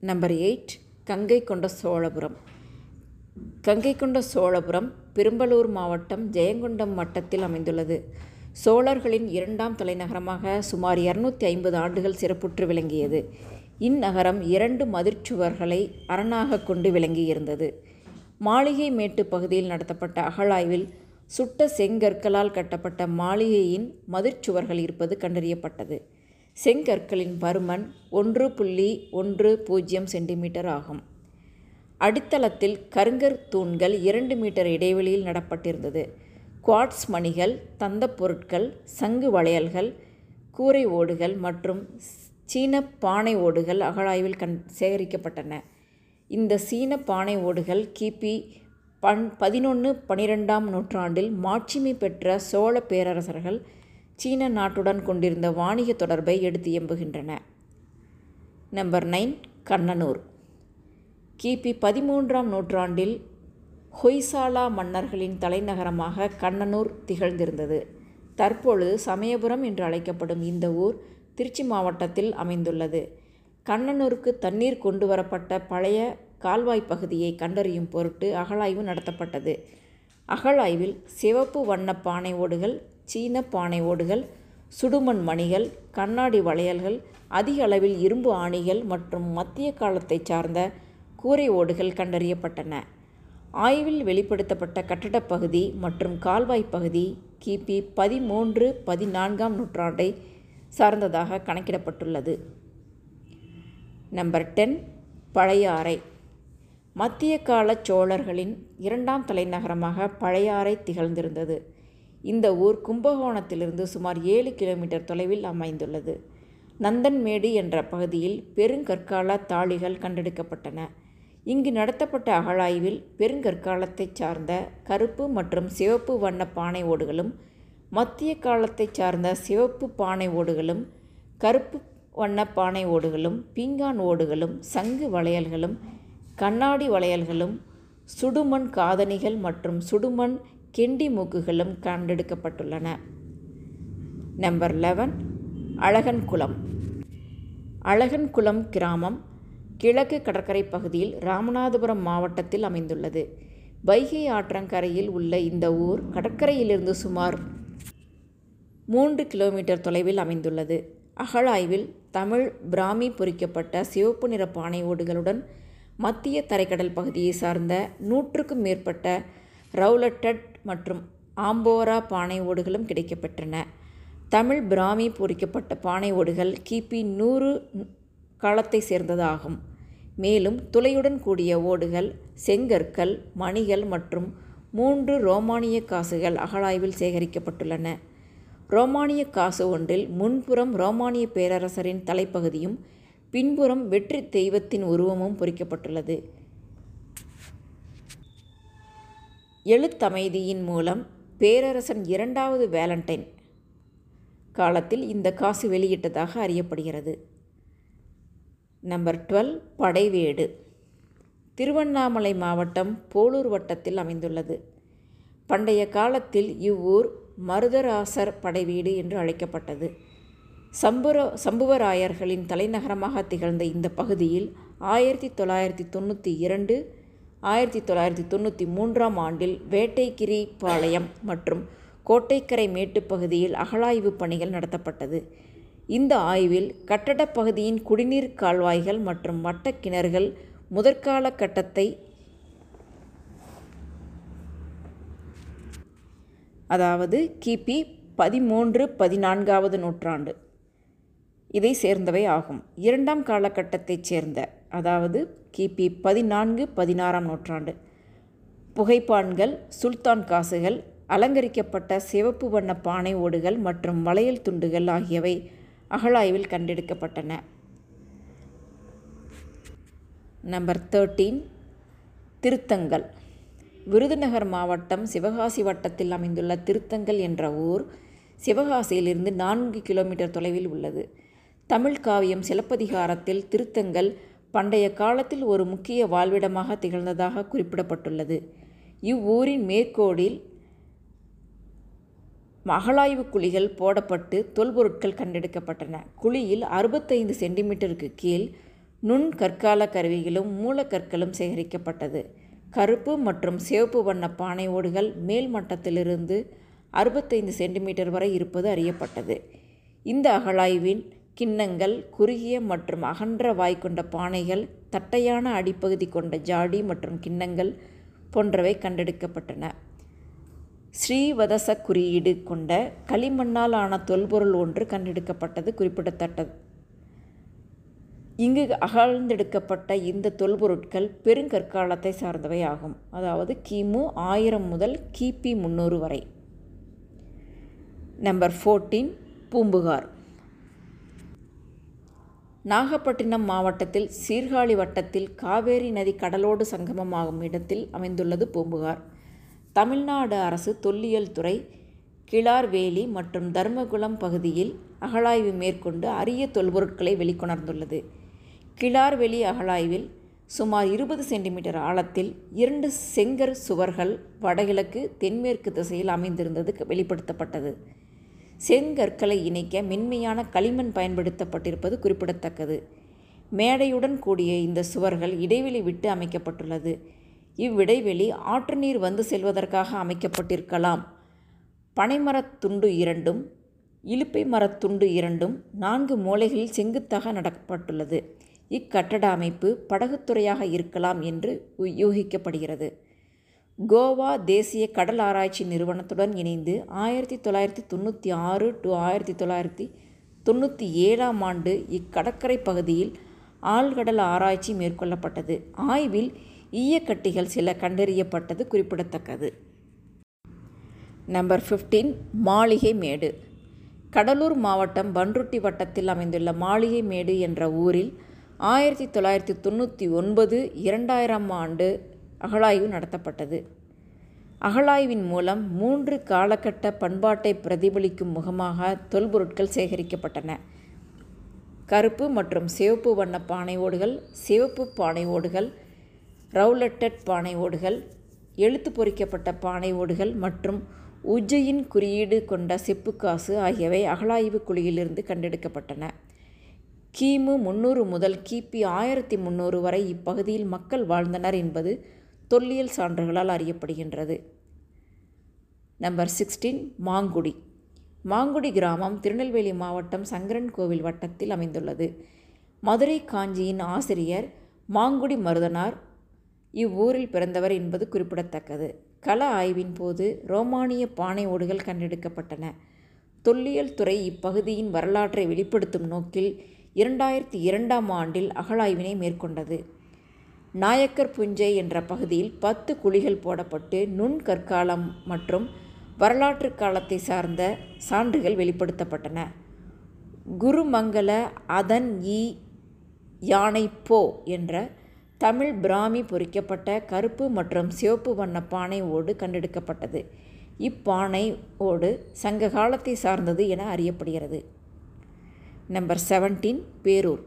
Number eight Ganga கொண்ட சோழபுரம் கங்கை கொண்ட சோழபுரம் பெரும்பலூர் மாவட்டம் ஜெயங்கொண்டம் வட்டத்தில் அமைந்துள்ளது சோழர்களின் இரண்டாம் தலைநகரமாக சுமார் இரநூத்தி ஐம்பது ஆண்டுகள் சிறப்புற்று விளங்கியது. இந்நகரம் இரண்டு மதிர்ச்சுவர்களை அரணாக கொண்டு விளங்கியிருந்தது. மாளிகை மேட்டு பகுதியில் நடத்தப்பட்ட அகழாய்வில் சுட்ட செங்கற்களால் கட்டப்பட்ட மாளிகையின் மதிர்ச்சுவர்கள் இருப்பது கண்டறியப்பட்டது. செங்கற்களின் பருமன் ஒன்று புள்ளி ஒன்று பூஜ்ஜியம் சென்டிமீட்டர் ஆகும். அடித்தளத்தில் கருங்கற் தூண்கள் இரண்டு மீட்டர் இடைவெளியில் நடப்பட்டிருந்தது. குவாட்ஸ் மணிகள் தந்தப் பொருட்கள் சங்கு வளையல்கள் கூரை ஓடுகள் மற்றும் சீன பானை ஓடுகள் அகழாய்வில் கண் சேகரிக்கப்பட்டன. இந்த சீன பானை ஓடுகள் கிபி பன் பதினொன்று பனிரெண்டாம் நூற்றாண்டில் மாட்சிமை பெற்ற சோழ பேரரசர்கள் சீன நாட்டுடன் கொண்டிருந்த வாணிக தொடர்பை எடுத்து எம்புகின்றன. Number nine Kannanur. கிபி பதிமூன்றாம் நூற்றாண்டில் ஹொய்சாலா மன்னர்களின் தலைநகரமாக கண்ணனூர் திகழ்ந்திருந்தது. தற்பொழுது சமயபுரம் என்று அழைக்கப்படும் இந்த ஊர் திருச்சி மாவட்டத்தில் அமைந்துள்ளது. கண்ணனூருக்கு தண்ணீர் கொண்டு வரப்பட்ட பழைய கால்வாய் பகுதியை கண்டறியும் பொருட்டு அகழாய்வு நடத்தப்பட்டது. அகழாய்வில் சிவப்பு வண்ண பானை ஓடுகள் சீன பானை ஓடுகள் சுடுமண் மணிகள் கண்ணாடி வளையல்கள் அதிக அளவில் இரும்பு ஆணிகள் மற்றும் மத்திய காலத்தைச் சார்ந்த கூரை ஓடுகள் கண்டறியப்பட்டன. ஆய்வில் வெளிப்படுத்தப்பட்ட கட்டடப் பகுதி மற்றும் கால்வாய் பகுதி கிபி பதிமூன்று பதினான்காம் நூற்றாண்டை சார்ந்ததாக கணக்கிடப்பட்டுள்ளது. நம்பர் டென் பழையாறை மத்திய கால சோழர்களின் இரண்டாம் தலைநகரமாக பழையாறை திகழ்ந்திருந்தது. இந்த ஊர் கும்பகோணத்திலிருந்து சுமார் ஏழு கிலோமீட்டர் தொலைவில் அமைந்துள்ளது. நந்தன்மேடு என்ற பகுதியில் பெருங்கற்கால தாளிகள் கண்டெடுக்கப்பட்டன. இங்கு நடத்தப்பட்ட அகழாய்வில் பெருங்கற்காலத்தைச் சார்ந்த கருப்பு மற்றும் சிவப்பு வண்ண பானை ஓடுகளும் மத்திய காலத்தைச் சார்ந்த சிவப்பு பானை ஓடுகளும் கருப்பு வண்ண பானை ஓடுகளும் பீங்கான் ஓடுகளும் சங்கு வளையல்களும் கண்ணாடி வளையல்களும் சுடுமண் காதணிகள் மற்றும் சுடுமண் கிண்டி மூக்குகளும் கண்டெடுக்கப்பட்டுள்ளன. நம்பர் லெவன் அழகன்குளம் அழகன்குளம் கிராமம் கிழக்கு கடற்கரை பகுதியில் ராமநாதபுரம் மாவட்டத்தில் அமைந்துள்ளது. வைகை ஆற்றங்கரையில் உள்ள இந்த ஊர் கடற்கரையிலிருந்து சுமார் மூன்று கிலோமீட்டர் தொலைவில் அமைந்துள்ளது. அகழாய்வில் தமிழ் பிராமி பொறிக்கப்பட்ட சிவப்பு நிற பானை ஓடுகளுடன் மத்திய தரைக்கடல் பகுதியை சார்ந்த நூற்றுக்கும் மேற்பட்ட ரவுலட்டட் மற்றும் ஆம்போரா பானை ஓடுகளும் கிடைக்கப்பெற்றன. தமிழ் பிராமி பொறிக்கப்பட்ட பானை ஓடுகள் கிபி நூறு காலத்தை சேர்ந்ததாகும். மேலும் துளையுடன் கூடிய ஓடுகள் செங்கற்கள் மணிகள் மற்றும் மூன்று ரோமானிய காசுகள் அகழாய்வில் சேகரிக்கப்பட்டுள்ளன. ரோமானிய காசு ஒன்றில் முன்புறம் ரோமானிய பேரரசரின் தலைப்பகுதியும் பின்புறம் வெற்றி தெய்வத்தின் உருவமும் பொறிக்கப்பட்டுள்ளது. எழுத்தமைதியின் மூலம் பேரரசன் இரண்டாவது வேலண்டைன் காலத்தில் இந்த காசு வெளியிட்டதாக அறியப்படுகிறது. Number twelve Padaivedu. திருவண்ணாமலை மாவட்டம் போலூர் வட்டத்தில் அமைந்துள்ளது. பண்டைய காலத்தில் இவ்வூர் மருதராசர் படைவீடு என்று அழைக்கப்பட்டது. சம்புர சம்புவராயர்களின் தலைநகரமாக திகழ்ந்த இந்த பகுதியில் ஆயிரத்தி தொள்ளாயிரத்தி தொண்ணூற்றி இரண்டு ஆயிரத்தி தொள்ளாயிரத்தி தொண்ணூற்றி மூன்றாம் ஆண்டில் வேட்டைக்கிரி பாளையம் மற்றும் கோட்டைக்கரை மேட்டுப் பகுதியில் அகழாய்வு பணிகள் நடத்தப்பட்டது. இந்த ஆய்வில் கட்டடப் பகுதியின் குடிநீர் கால்வாய்கள் மற்றும் வட்டக் கிணறுகள் முதற்கால கட்டத்தை அதாவது கிபி பதிமூன்று பதினான்காவது நூற்றாண்டு. இதை சேர்ந்தவை ஆகும். இரண்டாம் காலகட்டத்தைச் சேர்ந்த அதாவது கிபி பதினான்கு பதினாறாம் நூற்றாண்டு. புகைப்பான்கள் சுல்தான் காசுகள் அலங்கரிக்கப்பட்ட சிவப்பு வண்ண பானை ஓடுகள் மற்றும் வளையல் துண்டுகள் ஆகியவை அகழாய்வில் கண்டெடுக்கப்பட்டன. Number thirteen. திருத்தங்கள். விருதுநகர் மாவட்டம் சிவகாசி வட்டத்தில் அமைந்துள்ள திருத்தங்கள் என்ற ஊர் சிவகாசியிலிருந்து நான்கு கிலோமீட்டர் தொலைவில் உள்ளது. தமிழ் காவியம் சிலப்பதிகாரத்தில் திருத்தங்கள் பண்டைய காலத்தில் ஒரு முக்கிய வாழ்விடமாக திகழ்ந்ததாக குறிப்பிடப்பட்டுள்ளது. இவ்வூரின் மேற்கோடில் அகழாய்வு குழிகள் போடப்பட்டு தொல்பொருட்கள் கண்டெடுக்கப்பட்டன. குழியில் அறுபத்தைந்து சென்டிமீட்டருக்கு கீழ் நுண் கற்கால கருவிகளும் மூலக்கற்களும் சேகரிக்கப்பட்டது. கருப்பு மற்றும் சிவப்பு வண்ண பானை ஓடுகள் மேல் மட்டத்திலிருந்து அறுபத்தைந்து சென்டிமீட்டர் வரை இருப்பது அறியப்பட்டது. இந்த அகழாய்வின் கிண்ணங்கள் குறுகிய மற்றும் அகன்ற வாய் கொண்ட பானைகள் தட்டையான அடிப்பகுதி கொண்ட ஜாடி மற்றும் கிண்ணங்கள் போன்றவை கண்டெடுக்கப்பட்டன. ஸ்ரீவதச குறியீடு கொண்ட களிமண்ணால் ஆன தொல்பொருள் ஒன்று கண்டெடுக்கப்பட்டது குறிப்பிடத்தக்கது. இங்கு அகழ்ந்தெடுக்கப்பட்ட இந்த தொல்பொருட்கள் பெருங்கற்காலத்தை சார்ந்தவை ஆகும். அதாவது கிமு ஆயிரம் முதல் கிபி முன்னூறு வரை. Number fourteen Poompuhar. நாகப்பட்டினம் மாவட்டத்தில் சீர்காழி வட்டத்தில் காவேரி நதி கடலோடு சங்கமமாகும் இடத்தில் அமைந்துள்ளது பூம்புகார். தமிழ்நாடு அரசு தொல்லியல் துறை கிளார்வேலி மற்றும் தர்மகுளம் பகுதியில் அகழாய்வு மேற்கொண்டு அரிய தொல்பொருட்களை வெளிக்கொணர்ந்துள்ளது. கிளார்வெளி அகழாய்வில் சுமார் இருபது சென்டிமீட்டர் ஆழத்தில் இரண்டு செங்கற் சுவர்கள் வடகிழக்கு தென்மேற்கு திசையில் அமைந்திருந்தது வெளிப்படுத்தப்பட்டது. செங்கற்களை இணைக்க மென்மையான களிமண் பயன்படுத்தப்பட்டிருப்பது குறிப்பிடத்தக்கது. மேடையுடன் கூடிய இந்த சுவர்கள் இடைவெளி விட்டு அமைக்கப்பட்டுள்ளது. இவ்விடைவெளி ஆற்று நீர் வந்து செல்வதற்காக அமைக்கப்பட்டிருக்கலாம். பனைமரத் துண்டு இரண்டும் இலுப்பை மரத்துண்டு இரண்டும் நான்கு மூலைகளில் செங்குத்தாக நடப்பட்டுள்ளது இக்கட்டட அமைப்பு படகுத்துறையாக இருக்கலாம் என்று யூகிக்கப்படுகிறது. கோவா தேசிய கடல் ஆராய்ச்சி நிறுவனத்துடன் இணைந்து ஆயிரத்தி தொள்ளாயிரத்தி தொண்ணூற்றி ஆறு டு ஆயிரத்தி தொள்ளாயிரத்தி தொண்ணூற்றி ஏழாம் ஆண்டு இக்கடற்கரை பகுதியில் ஆழ்கடல் ஆராய்ச்சி மேற்கொள்ளப்பட்டது. ஆய்வில் ஈயக்கட்டிகள் சில கண்டறியப்பட்டது குறிப்பிடத்தக்கது. நம்பர் ஃபிஃப்டீன் மாளிகை மேடு. கடலூர் மாவட்டம் பன்ருட்டி வட்டத்தில் அமைந்துள்ள மாளிகை மேடு என்ற ஊரில் ஆயிரத்தி தொள்ளாயிரத்தி தொண்ணூற்றி ஒன்பது இரண்டாயிரம் ஆண்டு அகழாய்வு நடத்தப்பட்டது. அகழாய்வின் மூலம் மூன்று காலகட்ட பண்பாட்டை பிரதிபலிக்கும் முகமாக தொல்பொருட்கள் சேகரிக்கப்பட்டன. கருப்பு மற்றும் சிவப்பு வண்ண பானை ஓடுகள் சிவப்பு பானை ஓடுகள் ரவுலட்டட் பானை ஓடுகள் எழுத்து பொறிக்கப்பட்ட பானை ஓடுகள் மற்றும் உஜ்ஜையின் குறியீடு கொண்ட செப்புக்காசு ஆகியவை அகழாய்வு குழியிலிருந்து கண்டெடுக்கப்பட்டன. கிமு முன்னூறு முதல் கிபி ஆயிரத்தி முன்னூறு வரை இப்பகுதியில் மக்கள் வாழ்ந்தனர் என்பது தொல்லியல் சான்றுகளால் அறியப்படுகின்றது. Number sixteen Mangudi. மாங்குடி கிராமம் திருநெல்வேலி மாவட்டம் சங்கரன் கோவில் வட்டத்தில் அமைந்துள்ளது. மதுரை காஞ்சியின் ஆசிரியர் மாங்குடி மருதனார் இவ்வூரில் பிறந்தவர் என்பது குறிப்பிடத்தக்கது. கள ஆய்வின் போது ரோமானிய பானை ஓடுகள் கண்டெடுக்கப்பட்டன. தொல்லியல் துறை இப்பகுதியின் வரலாற்றை வெளிப்படுத்தும் நோக்கில் இரண்டாயிரத்தி இரண்டாம் ஆண்டில் அகழாய்வினை மேற்கொண்டது. நாயக்கர் புஞ்சை என்ற பகுதியில் பத்து குழிகள் போடப்பட்டு நுண் கற்காலம் மற்றும் வரலாற்று காலத்தை சார்ந்த சான்றுகள் வெளிப்படுத்தப்பட்டன. குருமங்கல அதன் இ யானை போ என்ற தமிழ் பிராமி பொறிக்கப்பட்ட கருப்பு மற்றும் சிவப்பு வண்ண பானை ஓடு கண்டெடுக்கப்பட்டது. இப்பானை ஓடு சங்க காலத்தை சார்ந்தது என அறியப்படுகிறது. Number seventeen Perur.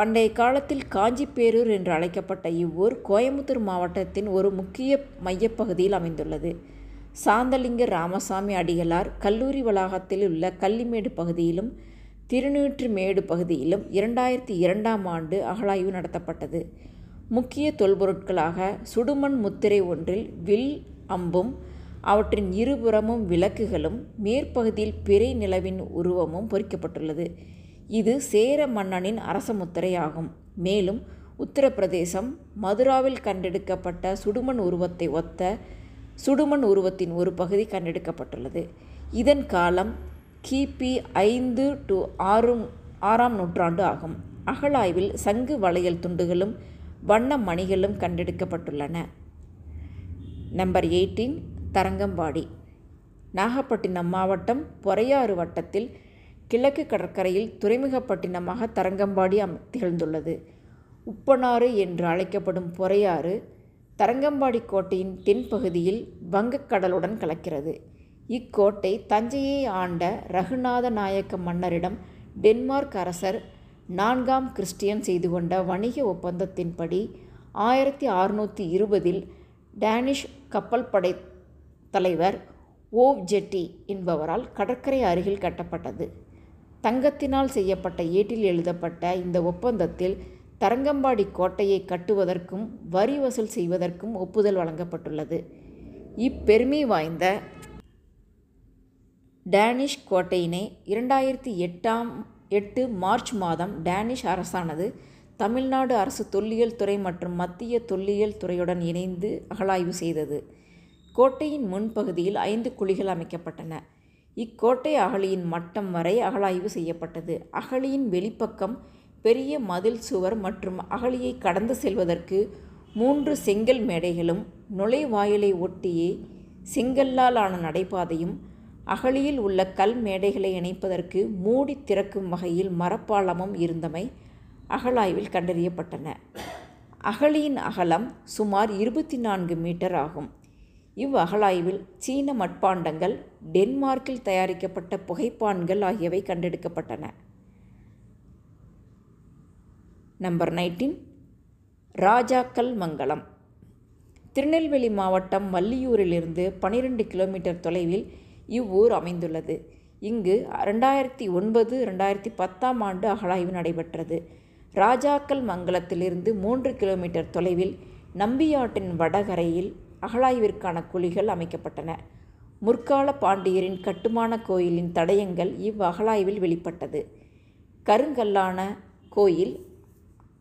பண்டைய காலத்தில் காஞ்சிப்பேரூர் என்று அழைக்கப்பட்ட இவ்வூர் கோயம்புத்தூர் மாவட்டத்தின் ஒரு முக்கிய மையப்பகுதியில் அமைந்துள்ளது. சாந்தலிங்க ராமசாமி அடிகளார் கல்லூரி வளாகத்தில் உள்ள கள்ளிமேடு பகுதியிலும் திருநூற்றுமேடு பகுதியிலும் இரண்டாயிரத்தி இரண்டாம் ஆண்டு அகழாய்வு நடத்தப்பட்டது. முக்கிய தொல்பொருட்களாக சுடுமண் முத்திரை ஒன்றில் வில் அம்பும் அவற்றின் இருபுறமும் விளக்குகளும் மேற்பகுதியில் பிறை நிலவின் உருவமும் பொறிக்கப்பட்டுள்ளது. இது சேர மன்னனின் அரச முத்திரையாகும். மேலும் உத்தரப்பிரதேசம் மதுராவில் கண்டெடுக்கப்பட்ட சுடுமண் உருவத்தை ஒத்த சுடுமண் உருவத்தின் ஒரு பகுதி கண்டெடுக்கப்பட்டுள்ளது. இதன் காலம் கிபி ஐந்து டு ஆறு ஆறாம் நூற்றாண்டு ஆகும். அகழாய்வில் சங்கு வளையல் துண்டுகளும் வண்ண மணிகளும் கண்டெடுக்கப்பட்டுள்ளன. Number eighteen Tharangambadi. நாகப்பட்டினம் மாவட்டம் பொறையாறு வட்டத்தில் கிழக்கு கடற்கரையில் துறைமுகப்பட்டினமாக தரங்கம்பாடி அம் திகழ்ந்துள்ளது. உப்பனாறு என்று அழைக்கப்படும் பொறையாறு தரங்கம்பாடி கோட்டையின் தென்பகுதியில் வங்கக்கடலுடன் கலக்கிறது. இக்கோட்டை தஞ்சையை ஆண்ட ரகுநாத நாயக்க மன்னரிடம் டென்மார்க் அரசர் நான்காம் கிறிஸ்டியன் செய்து கொண்ட வணிக ஒப்பந்தத்தின்படி ஆயிரத்தி அறுநூற்றி இருபதில் டேனிஷ் கப்பல் படை தலைவர் ஓவ் ஜெட்டி என்பவரால் கடற்கரை அருகில் கட்டப்பட்டது. தங்கத்தினால் செய்யப்பட்ட ஏட்டில் எழுதப்பட்ட இந்த ஒப்பந்தத்தில் தரங்கம்பாடி கோட்டையை கட்டுவதற்கும் வரி வசூல் செய்வதற்கும் ஒப்புதல் வழங்கப்பட்டுள்ளது. இப்பெருமை வாய்ந்த டேனிஷ் கோட்டையினை இரண்டாயிரத்தி எட்டாம் எட்டு மார்ச் மாதம் டேனிஷ் அரசானது தமிழ்நாடு அரசு தொல்லியல் துறை மற்றும் மத்திய தொல்லியல் துறையுடன் இணைந்து அகழாய்வு செய்தது. கோட்டையின் முன்பகுதியில் ஐந்து குழிகள் அமைக்கப்பட்டன. இக்கோட்டை அகழியின் மட்டம் வரை அகழாய்வு செய்யப்பட்டது. அகழியின் வெளிப்பக்கம் பெரிய மதில் சுவர் மற்றும் அகழியை கடந்து செல்வதற்கு மூன்று செங்கல் மேடைகளும் நுழைவாயிலை ஒட்டியே செங்கல்லால் ஆன நடைபாதையும் அகழியில் உள்ள கல் மேடைகளை இணைப்பதற்கு மூடி திறக்கும் வகையில் மரப்பாலமும் இருந்தமை அகழாய்வில் கண்டறியப்பட்டன. அகழியின் அகலம் சுமார் இருபத்தி நான்கு மீட்டர் ஆகும். இவ்வகழாய்வில் சீன மட்பாண்டங்கள் டென்மார்க்கில் தயாரிக்கப்பட்ட புகைப்பான்கள் ஆகியவை கண்டெடுக்கப்பட்டன. Number nineteen. ராஜாக்கல் மங்கலம். திருநெல்வேலி மாவட்டம் வள்ளியூரிலிருந்து பனிரெண்டு கிலோமீட்டர் தொலைவில் இவ்வூர் அமைந்துள்ளது. இங்கு ரெண்டாயிரத்தி ஒன்பது ரெண்டாயிரத்தி பத்தாம் ஆண்டு அகழாய்வு நடைபெற்றது. ராஜாக்கல் மங்கலத்திலிருந்து மூன்று கிலோமீட்டர் தொலைவில் நம்பியாற்றின் வடகரையில் அகழாய்விற்கான குழிகள் அமைக்கப்பட்டன. முற்கால பாண்டியரின் கட்டுமான கோயிலின் தடயங்கள் இவ்வகழாய்வில் வெளிப்பட்டது. கருங்கல்லான கோயில்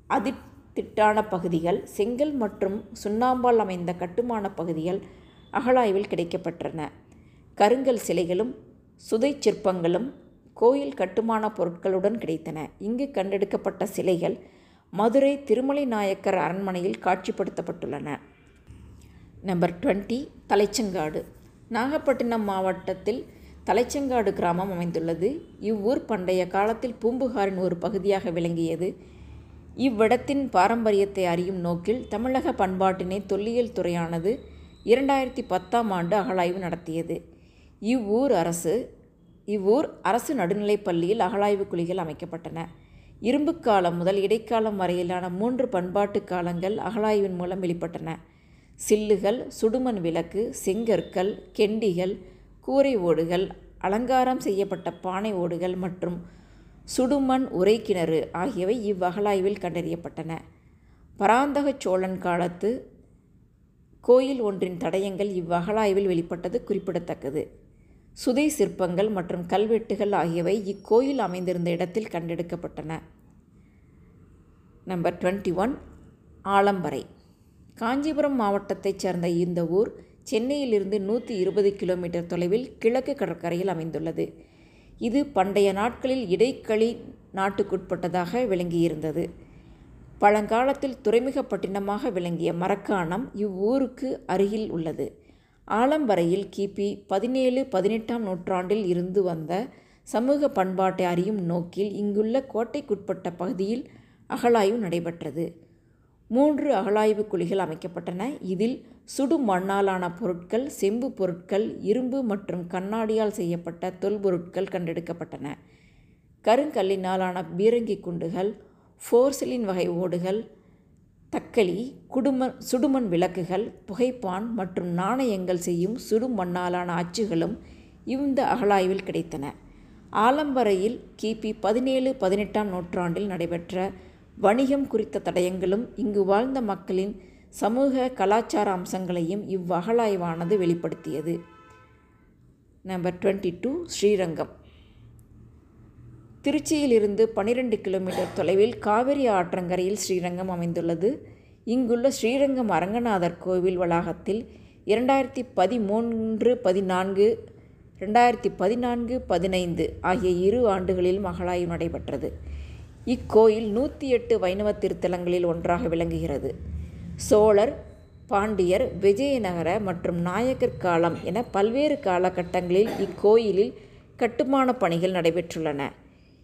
அதித்திட்டான பகுதிகள் செங்கல் மற்றும் சுண்ணாம்பால் அமைந்த கட்டுமான பகுதிகள் அகழாய்வில் கிடைக்கப்பட்டன கருங்கல் சிலைகளும் சுதை சிற்பங்களும் கோயில் கட்டுமான பொருட்களுடன் கிடைத்தன. இங்கு கண்டெடுக்கப்பட்ட சிலைகள் மதுரை திருமலை நாயக்கர் அரண்மனையில் காட்சிப்படுத்தப்பட்டுள்ளன. Number twenty Thalaichangadu. நாகப்பட்டினம் மாவட்டத்தில் தலைச்சங்காடு கிராமம் அமைந்துள்ளது. இவ்வூர் பண்டைய காலத்தில் பூம்புகாரின் ஒரு பகுதியாக விளங்கியது. இவ்விடத்தின் பாரம்பரியத்தை அறியும் நோக்கில் தமிழக பண்பாட்டினை தொல்லியல் துறையானது இரண்டாயிரத்தி பத்தாம் ஆண்டு அகழாய்வு நடத்தியது. இவ்வூர் அரசு இவ்வூர் அரசு நடுநிலைப் பள்ளியில் அகழாய்வு குழிகள் அமைக்கப்பட்டன. இரும்பு காலம் முதல் இடைக்காலம் வரையிலான மூன்று பண்பாட்டு காலங்கள் அகழாய்வின் மூலம் வெளிப்பட்டன. சில்லுகள் சுடுமண் விளக்கு செங்கற்கள் கெண்டிகள் கூரை ஓடுகள் அலங்காரம் செய்யப்பட்ட பானை ஓடுகள் மற்றும் சுடுமண் உரைக்கிணறு ஆகியவை இவ்வகழாய்வில் கண்டறியப்பட்டன. பராந்தக சோழன் காலத்து கோயில் ஒன்றின் தடயங்கள் இவ்வகழாய்வில் வெளிப்பட்டது குறிப்பிடத்தக்கது. சுதை சிற்பங்கள் மற்றும் கல்வெட்டுகள் ஆகியவை இக்கோயில் அமைந்திருந்த இடத்தில் கண்டெடுக்கப்பட்டன. Number twenty one Alambarai Kanchipuram மாவட்டத்தைச் சேர்ந்த இந்த ஊர் சென்னையிலிருந்து நூற்றி இருபது கிலோமீட்டர் தொலைவில் கிழக்கு கடற்கரையில் அமைந்துள்ளது. இது பண்டைய நாட்களில் இடைக்களி நாட்டுக்குட்பட்டதாக விளங்கியிருந்தது. பழங்காலத்தில் துறைமுகப்பட்டினமாக விளங்கிய மரக்காணம் இவ்வூருக்கு அருகில் உள்ளது. ஆலம்பரையில் கிபி பதினேழு பதினெட்டாம் நூற்றாண்டில் இருந்து வந்த சமூக பண்பாட்டை அறியும் நோக்கில் இங்குள்ள கோட்டைக்குட்பட்ட பகுதியில் அகழாய்வு நடைபெற்றது. மூன்று அகழாய்வு குழிகள் அமைக்கப்பட்டன. இதில் சுடு மண்ணாலான பொருட்கள் செம்பு பொருட்கள் இரும்பு மற்றும் கண்ணாடியால் செய்யப்பட்ட தொல்பொருட்கள் கண்டெடுக்கப்பட்டன. கருங்கல்லினாலான பீரங்கி குண்டுகள் ஃபோர்சிலின் வகை ஓடுகள் தக்களி குடும சுடுமண் விளக்குகள் புகைப்பான் மற்றும் நாணயங்கள் செய்யும் சுடுமண்ணாலான அச்சுகளும் இந்த அகழாய்வில் கிடைத்தன. ஆலம்பரையில் கிபி பதினேழு பதினெட்டாம் நூற்றாண்டில் நடைபெற்ற வணிகம் குறித்த தடயங்களும் இங்கு வாழ்ந்த மக்களின் சமூக கலாச்சார அம்சங்களையும் இவ்வகலாய்வானது வெளிப்படுத்தியது. Number twenty two Srirangam. திருச்சியிலிருந்து பனிரெண்டு கிலோமீட்டர் தொலைவில் காவிரி ஆற்றங்கரையில் ஸ்ரீரங்கம் அமைந்துள்ளது. இங்குள்ள ஸ்ரீரங்கம் அரங்கநாதர் கோவில் வளாகத்தில் இரண்டாயிரத்தி பதிமூன்று பதினான்கு ரெண்டாயிரத்தி பதினான்கு பதினைந்து ஆகிய இரு ஆண்டுகளில் மகளாய்வு நடைபெற்றது. இக்கோயில் நூற்றி எட்டு வைணவ திருத்தலங்களில் ஒன்றாக விளங்குகிறது. சோழர் பாண்டியர் விஜயநகர மற்றும் நாயக்கர் காலம் என பல்வேறு காலகட்டங்களில் இக்கோயிலில் கட்டுமான பணிகள் நடைபெற்றுள்ளன.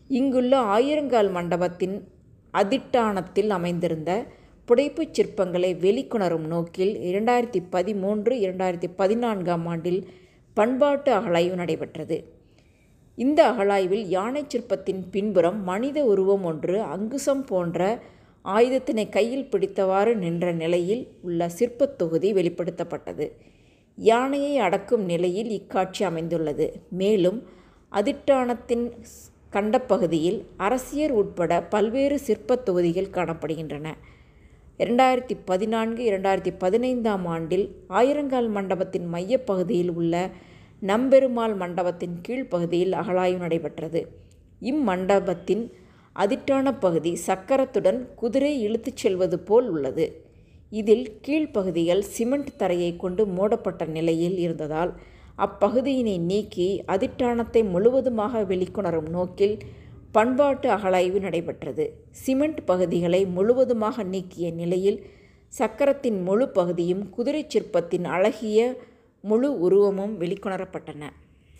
இங்குள்ள ஆயிரங்கால் மண்டபத்தின் அதிட்டானத்தில் அமைந்திருந்த புடைப்புச் சிற்பங்களை வெளிக்கொணரும் நோக்கில் இரண்டாயிரத்தி பதிமூன்று இரண்டாயிரத்தி பதினான்காம் ஆண்டில் பண்பாட்டு அகழாய்வு நடைபெற்றது. இந்த அகழாய்வில் யானை சிற்பத்தின் பின்புறம் மனித உருவம் ஒன்று அங்குசம் போன்ற ஆயுதத்தினை கையில் பிடித்தவாறு நின்ற நிலையில் உள்ள சிற்பத் தொகுதி வெளிப்படுத்தப்பட்டது. யானையை அடக்கும் நிலையில் இக்காட்சி அமைந்துள்ளது. மேலும் அதிட்டானத்தின் கண்டப்பகுதியில் அரசியர் உட்பட பல்வேறு சிற்பத் தொகுதிகள் காணப்படுகின்றன. இரண்டாயிரத்தி பதினான்கு இரண்டாயிரத்தி பதினைந்தாம் ஆண்டில் ஆயிரங்கால் மண்டபத்தின் மையப்பகுதியில் உள்ள நம்பெருமாள் மண்டபத்தின் கீழ்ப்பகுதியில் அகழாய்வு நடைபெற்றது. இம்மண்டபத்தின் அதிட்டான பகுதி சக்கரத்துடன் குதிரை இழுத்துச் செல்வது போல் உள்ளது. இதில் கீழ்ப்பகுதிகள் சிமெண்ட் தரையை கொண்டு மூடப்பட்ட நிலையில் இருந்ததால் அப்பகுதியினை நீக்கி அதிட்டானத்தை முழுவதுமாக வெளிக்கொணரும் நோக்கில் பண்பாட்டு அகழாய்வு நடைபெற்றது. சிமெண்ட் பகுதிகளை முழுவதுமாக நீக்கிய நிலையில் சக்கரத்தின் முழு பகுதியும் குதிரை சிற்பத்தின் அழகிய முழு உருவமும் வெளிக்கொணரப்பட்டன.